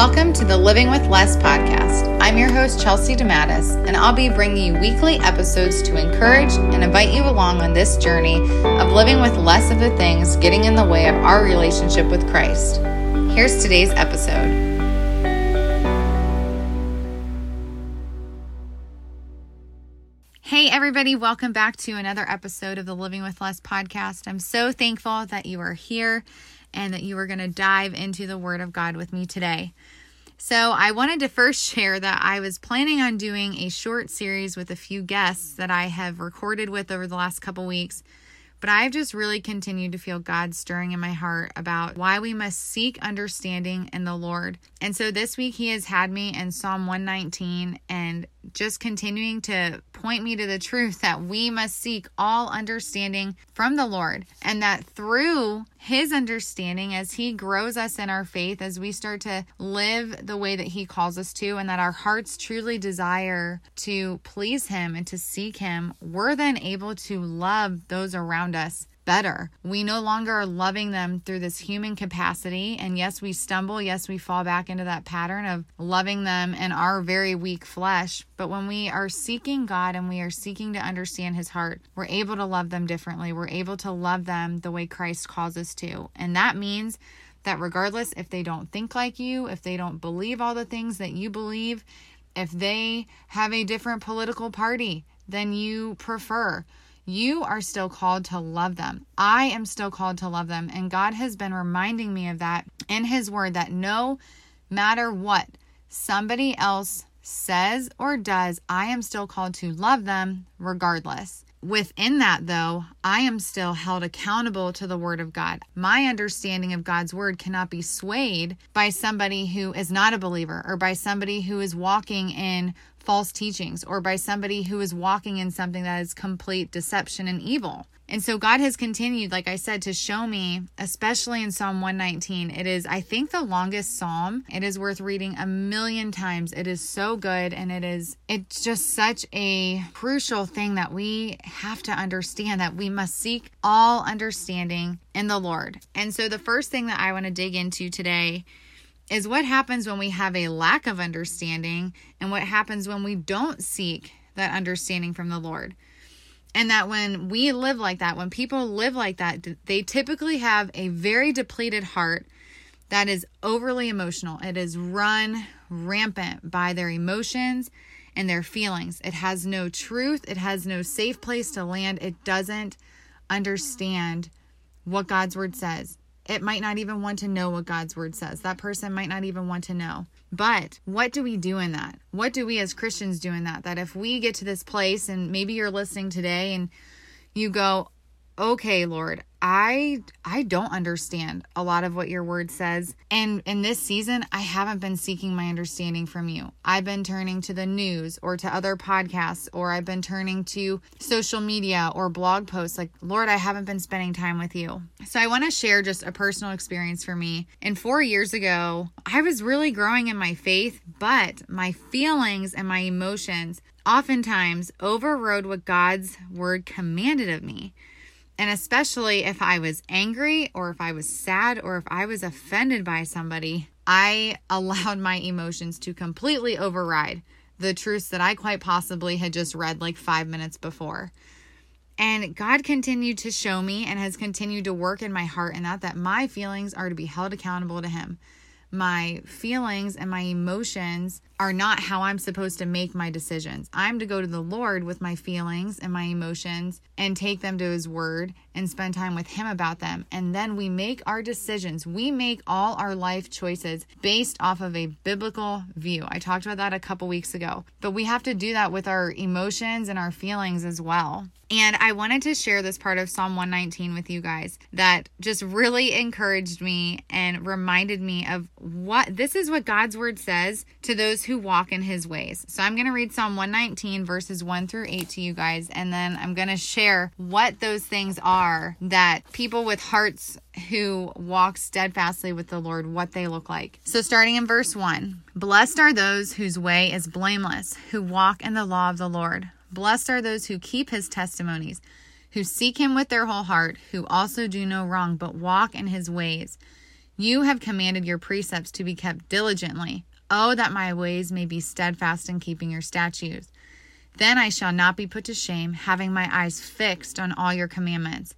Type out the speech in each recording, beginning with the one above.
Welcome to the Living with Less podcast. I'm your host, Chelsea DeMattis, and I'll be bringing you weekly episodes to encourage and invite you along on this journey of living with less of the things getting in the way of our relationship with Christ. Here's today's episode. Everybody, welcome back to another episode of the Living with Less podcast. I'm so thankful that you are here and that you are going to dive into the Word of God with me today. So, I wanted to first share that I was planning on doing a short series with a few guests that I have recorded with over the last couple weeks but I've just really continued to feel God stirring in my heart about why we must seek understanding in the Lord. And so this week, He has had me in Psalm 119 and just continuing to point me to the truth that we must seek all understanding from the Lord, and that through His understanding, as He grows us in our faith, as we start to live the way that He calls us to, and that our hearts truly desire to please Him and to seek Him, we're then able to love those around us better. We no longer are loving them through this human capacity. And yes, we stumble. Yes, we fall back into that pattern of loving them in our very weak flesh. But when we are seeking God and we are seeking to understand His heart, we're able to love them differently. We're able to love them the way Christ calls us to. And that means that regardless if they don't think like you, if they don't believe all the things that you believe, if they have a different political party than you prefer, you are still called to love them. I am still called to love them. And God has been reminding me of that in His Word that no matter what somebody else says or does, I am still called to love them regardless. Within that, though, I am still held accountable to the Word of God. My understanding of God's Word cannot be swayed by somebody who is not a believer or by somebody who is walking in false teachings or by somebody who is walking in something that is complete deception and evil. And so God has continued, like I said, to show me, especially in Psalm 119. It is, I think, the longest psalm. It is worth reading a million times. It is so good. And it is, it's just such a crucial thing that we have to understand that we must seek all understanding in the Lord. And so the first thing that I want to dig into today is what happens when we have a lack of understanding and what happens when we don't seek that understanding from the Lord. And that when we live like that, when people live like that, they typically have a very depleted heart that is overly emotional. It is run rampant by their emotions and their feelings. It has no truth, it has no safe place to land. It doesn't understand what God's word says. It might not even want to know what God's word says. That person might not even want to know. But what do we do in that? What do we as Christians do in that? That if we get to this place and maybe you're listening today and you go, okay, Lord, I I don't understand a lot of what your word says. And in this season, I haven't been seeking my understanding from you. I've been turning to the news or to other podcasts or I've been turning to social media or blog posts like, Lord, I haven't been spending time with you. So I want to share just a personal experience for me. And 4 years ago, I was really growing in my faith, but my feelings and my emotions oftentimes overrode what God's word commanded of me. And especially if I was angry or if I was sad or if I was offended by somebody, I allowed my emotions to completely override the truths that I quite possibly had just read like five minutes before. And God continued to show me and has continued to work in my heart and that that my feelings are to be held accountable to him. My feelings and my emotions are not how I'm supposed to make my decisions. I'm to go to the Lord with my feelings and my emotions and take them to His Word and spend time with Him about them. And then we make our decisions. We make all our life choices based off of a biblical view. I talked about that a couple weeks ago, but we have to do that with our emotions and our feelings as well. And I wanted to share this part of Psalm 119 with you guys that just really encouraged me and reminded me of what this is what God's word says to those who walk in his ways. So I'm going to read Psalm 119, verses 1 through 8 to you guys, and then I'm going to share what those things are that people with hearts who walk steadfastly with the Lord, what they look like. So starting in verse 1 Blessed are those whose way is blameless, who walk in the law of the Lord. Blessed are those who keep his testimonies, who seek him with their whole heart, who also do no wrong, but walk in his ways. You have commanded your precepts to be kept diligently. Oh, that my ways may be steadfast in keeping your statutes. Then I shall not be put to shame, having my eyes fixed on all your commandments.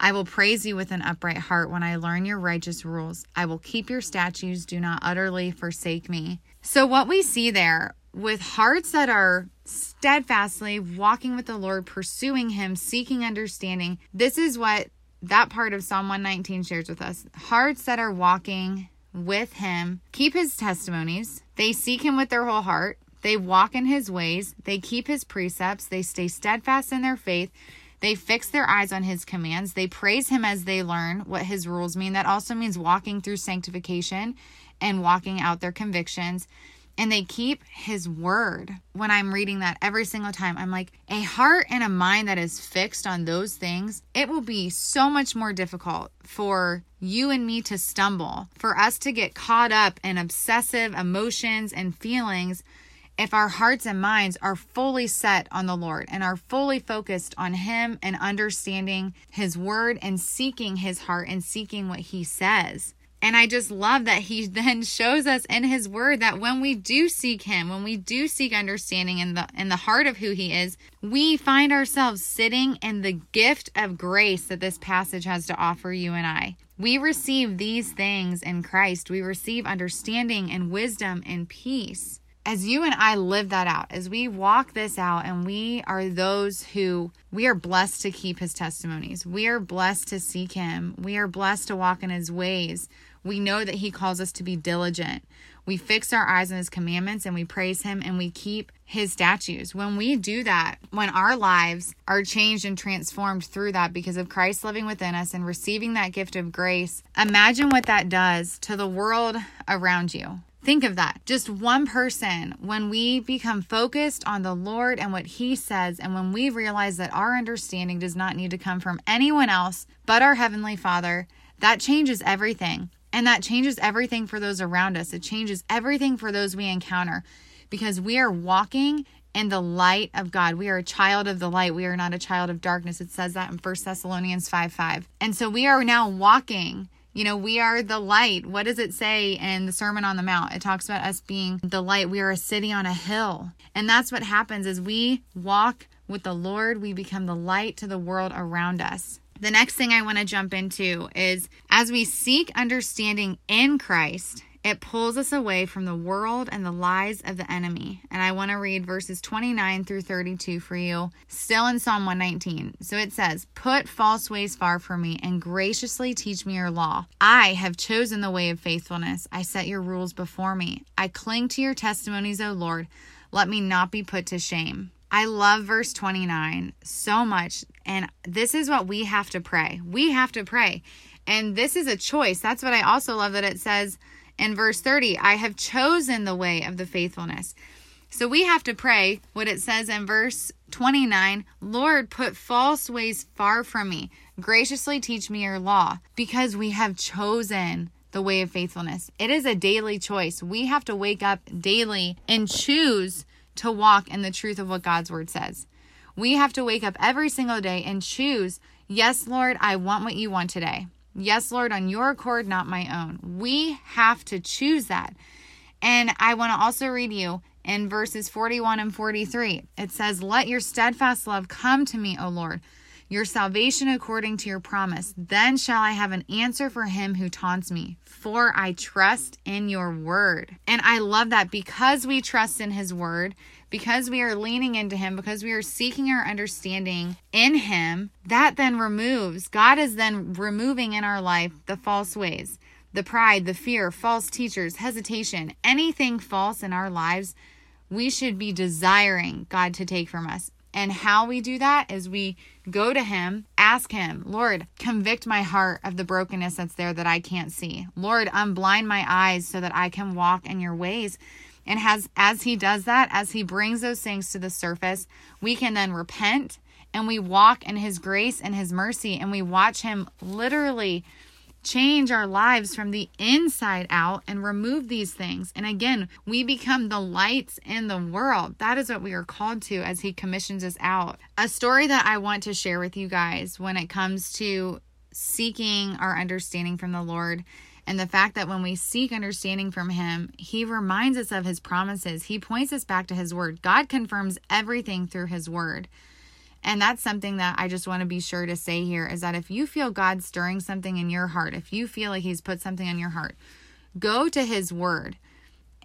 I will praise you with an upright heart when I learn your righteous rules. I will keep your statutes. Do not utterly forsake me. So, what we see there with hearts that are steadfastly walking with the Lord, pursuing Him, seeking understanding, this is what that part of Psalm 119 shares with us. Hearts that are walking with Him keep His testimonies, they seek Him with their whole heart, they walk in His ways, they keep His precepts, they stay steadfast in their faith. They fix their eyes on his commands. They praise him as they learn what his rules mean. That also means walking through sanctification and walking out their convictions. And they keep his word. When I'm reading that every single time, I'm like, a heart and a mind that is fixed on those things, it will be so much more difficult for you and me to stumble, for us to get caught up in obsessive emotions and feelings if our hearts and minds are fully set on the Lord and are fully focused on Him and understanding His word and seeking His heart and seeking what He says. And I just love that He then shows us in His word that when we do seek Him, when we do seek understanding in the in the heart of who He is, we find ourselves sitting in the gift of grace that this passage has to offer you and I. We receive these things in Christ. We receive understanding and wisdom and peace as you and I live that out, as we walk this out, and we are those who we are blessed to keep his testimonies, we are blessed to seek him, we are blessed to walk in his ways. We know that he calls us to be diligent. We fix our eyes on his commandments and we praise him and we keep his statutes. When we do that, when our lives are changed and transformed through that because of Christ living within us and receiving that gift of grace, imagine what that does to the world around you. Think of that. Just one person, when we become focused on the Lord and what He says, and when we realize that our understanding does not need to come from anyone else but our Heavenly Father, that changes everything. And that changes everything for those around us. It changes everything for those we encounter because we are walking in the light of God. We are a child of the light. We are not a child of darkness. It says that in 1 Thessalonians 5 5. And so we are now walking you know, we are the light. What does it say in the Sermon on the Mount? It talks about us being the light. We are a city on a hill. And that's what happens as we walk with the Lord, we become the light to the world around us. The next thing I want to jump into is as we seek understanding in Christ, it pulls us away from the world and the lies of the enemy. And I want to read verses 29 through 32 for you, still in Psalm 119. So it says, Put false ways far from me and graciously teach me your law. I have chosen the way of faithfulness. I set your rules before me. I cling to your testimonies, O Lord. Let me not be put to shame. I love verse 29 so much. And this is what we have to pray. We have to pray. And this is a choice. That's what I also love that it says in verse 30, I have chosen the way of the faithfulness. So we have to pray what it says in verse 29 Lord, put false ways far from me. Graciously teach me your law, because we have chosen the way of faithfulness. It is a daily choice. We have to wake up daily and choose to walk in the truth of what God's word says. We have to wake up every single day and choose, yes, Lord, I want what you want today. Yes, Lord, on your accord, not my own. We have to choose that. And I want to also read you in verses 41 and 43. It says, Let your steadfast love come to me, O Lord, your salvation according to your promise. Then shall I have an answer for him who taunts me, for I trust in your word. And I love that because we trust in his word, because we are leaning into Him, because we are seeking our understanding in Him, that then removes, God is then removing in our life the false ways, the pride, the fear, false teachers, hesitation, anything false in our lives, we should be desiring God to take from us. And how we do that is we go to Him, ask Him, Lord, convict my heart of the brokenness that's there that I can't see. Lord, unblind my eyes so that I can walk in your ways. And has as he does that, as he brings those things to the surface, we can then repent and we walk in his grace and his mercy and we watch him literally change our lives from the inside out and remove these things. And again, we become the lights in the world. That is what we are called to as He commissions us out. A story that I want to share with you guys when it comes to seeking our understanding from the Lord and the fact that when we seek understanding from Him, He reminds us of His promises. He points us back to His Word. God confirms everything through His Word. And that's something that I just want to be sure to say here is that if you feel God stirring something in your heart, if you feel like He's put something on your heart, go to His Word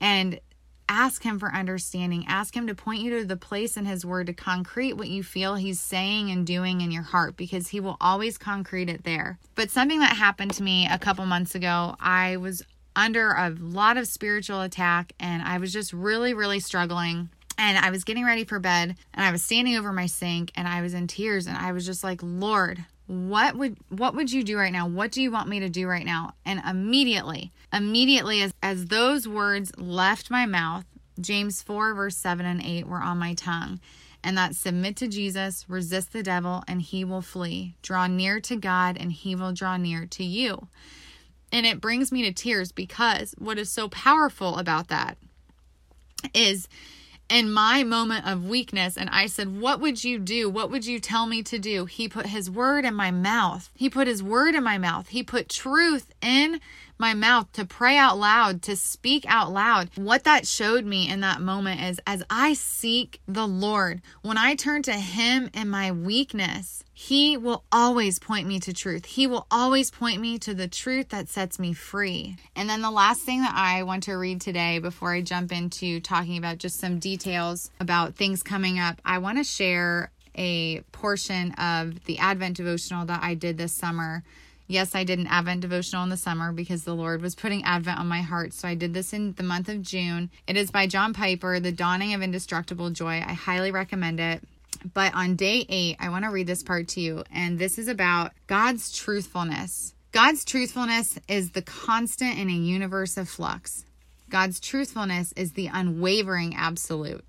and ask Him for understanding. Ask Him to point you to the place in His Word to concrete what you feel He's saying and doing in your heart because He will always concrete it there. But something that happened to me a couple months ago, I was under a lot of spiritual attack and I was just really, really struggling. And I was getting ready for bed and I was standing over my sink and I was in tears and I was just like, Lord, what would what would you do right now? What do you want me to do right now? And immediately immediately as, as those words left my mouth james 4 verse 7 and 8 were on my tongue and that submit to jesus resist the devil and he will flee. Draw near to god and he will draw near to you. And it brings me to tears because what is so powerful about that is in my moment of weakness and I said, What would you do? What would you tell me to do? He put his word in my mouth. He put his word in my mouth. He put truth in my mouth to pray out loud, to speak out loud. What that showed me in that moment is as I seek the Lord, when I turn to Him in my weakness, He will always point me to truth. He will always point me to the truth that sets me free. And then the last thing that I want to read today before I jump into talking about just some details about things coming up, I want to share a portion of the Advent devotional that I did this summer Yes, I did an Advent devotional in the summer because the Lord was putting Advent on my heart. So I did this in the month of June. It is by John Piper, The Dawning of Indestructible Joy. I highly recommend it. But on day eight, I want to read this part to you. And this is about God's truthfulness. God's truthfulness is the constant in a universe of flux. God's truthfulness is the unwavering absolute.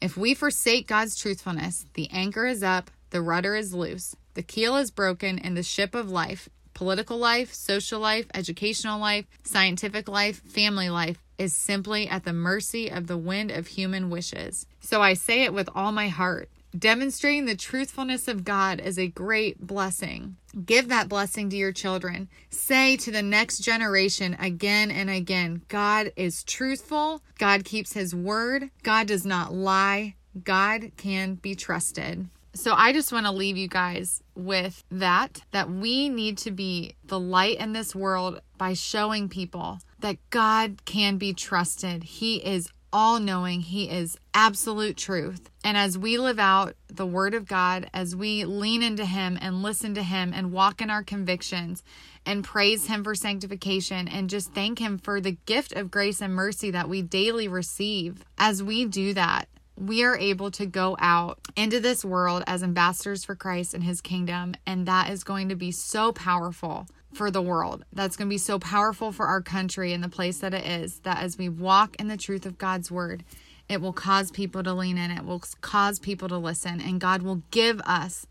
If we forsake God's truthfulness, the anchor is up, the rudder is loose, the keel is broken, and the ship of life political life, social life, educational life, scientific life, family life is simply at the mercy of the wind of human wishes. So I say it with all my heart. Demonstrating the truthfulness of God is a great blessing. Give that blessing to your children. Say to the next generation again and again God is truthful. God keeps his word. God does not lie. God can be trusted. So I just want to leave you guys with that that we need to be the light in this world by showing people that God can be trusted. He is all knowing, He is absolute truth. And as we live out the Word of God, as we lean into Him and listen to Him and walk in our convictions and praise Him for sanctification and just thank Him for the gift of grace and mercy that we daily receive, as we do that, we are able to go out into this world as ambassadors for Christ and his kingdom. And that is going to be so powerful for the world. That's going to be so powerful for our country and the place that it is. That as we walk in the truth of God's word, it will cause people to lean in, it will cause people to listen, and God will give us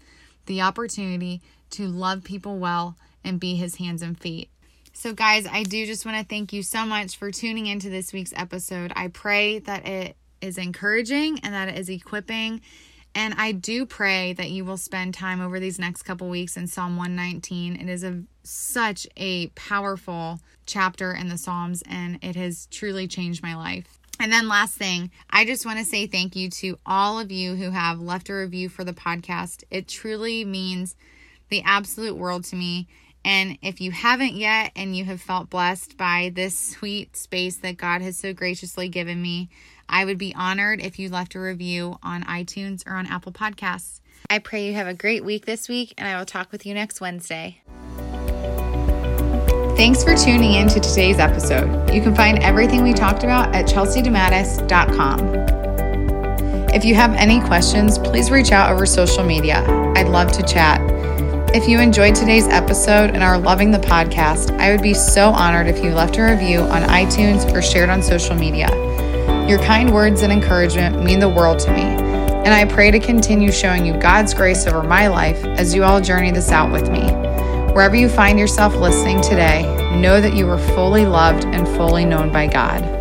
the opportunity to love people well and be his hands and feet. So, guys, I do just want to thank you so much for tuning into this week's episode. I pray that it is encouraging and that it is equipping. And I do pray that you will spend time over these next couple weeks in Psalm 119. It is a such a powerful chapter in the Psalms and it has truly changed my life. And then last thing, I just want to say thank you to all of you who have left a review for the podcast. It truly means the absolute world to me. And if you haven't yet and you have felt blessed by this sweet space that God has so graciously given me, I would be honored if you left a review on iTunes or on Apple Podcasts. I pray you have a great week this week, and I will talk with you next Wednesday. Thanks for tuning in to today's episode. You can find everything we talked about at chelseadematis.com. If you have any questions, please reach out over social media. I'd love to chat. If you enjoyed today's episode and are loving the podcast, I would be so honored if you left a review on iTunes or shared on social media. Your kind words and encouragement mean the world to me, and I pray to continue showing you God's grace over my life as you all journey this out with me. Wherever you find yourself listening today, know that you are fully loved and fully known by God.